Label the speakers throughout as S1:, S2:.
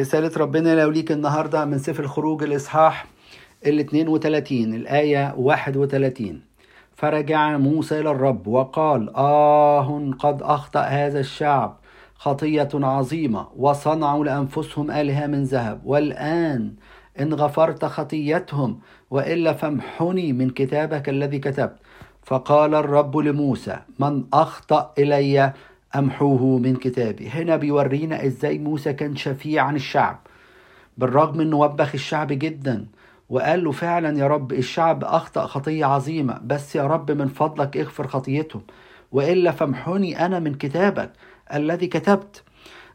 S1: رسالة ربنا لو ليك النهاردة من سفر الخروج الإصحاح ال 32 الآية 31 فرجع موسى إلى الرب وقال آه قد أخطأ هذا الشعب خطية عظيمة وصنعوا لأنفسهم آلهة من ذهب. والآن إن غفرت خطيتهم وإلا فامحني من كتابك الذي كتبت. فقال الرب لموسى من أخطأ إلي أمحوه من كتابي. هنا بيورينا إزاي موسى كان شفيع عن الشعب. بالرغم أنه وبخ الشعب جدا وقال له فعلا يا رب الشعب أخطأ خطية عظيمة بس يا رب من فضلك اغفر خطيتهم. وإلا فامحني أنا من كتابك الذي كتبت.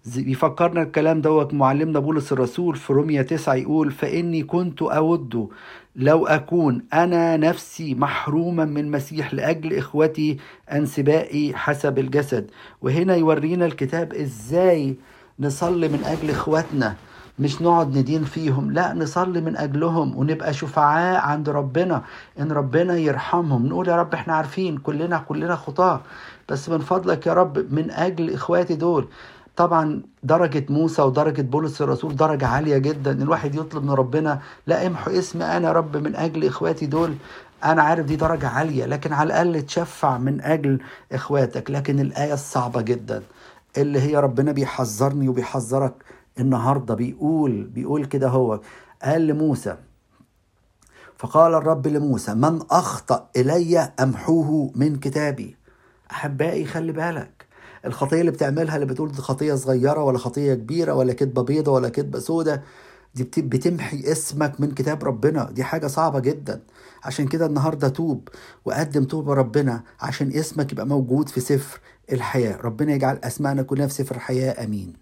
S1: بيفكرنا الكلام دوت معلمنا بولس الرسول في رومية تسعة يقول فإني كنت أود لو أكون أنا نفسي محروما من مسيح لأجل إخوتي أنسبائي حسب الجسد. وهنا يورينا الكتاب إزاي نصلي من أجل إخواتنا مش نقعد ندين فيهم لا نصلي من أجلهم ونبقى شفعاء عند ربنا إن ربنا يرحمهم. نقول يا رب إحنا عارفين كلنا كلنا خطاة بس من فضلك يا رب من أجل إخواتي دول. طبعا درجة موسى ودرجة بولس الرسول درجة عالية جدا. الواحد يطلب من ربنا لا امحو اسمي أنا رب من أجل إخواتي دول. أنا عارف دي درجة عالية لكن على الأقل تشفع من أجل إخواتك. لكن الآية الصعبة جدا اللي هي ربنا بيحذرني وبيحذرك النهاردة. بيقول بيقول كده هو. قال لموسى فقال الرب لموسى من أخطأ إلي أمحوه من كتابي. أحبائي خلي بالك. الخطية اللي بتعملها اللي بتقول دي خطية صغيرة ولا خطية كبيرة ولا كدبة بيضة ولا كدبة سودة دي بتمحي اسمك من كتاب ربنا. دي حاجة صعبة جدا. عشان كده النهارده توب وقدم توبة ربنا عشان اسمك يبقى موجود في سفر الحياة. ربنا يجعل اسمائنا كلها في سفر الحياة آمين.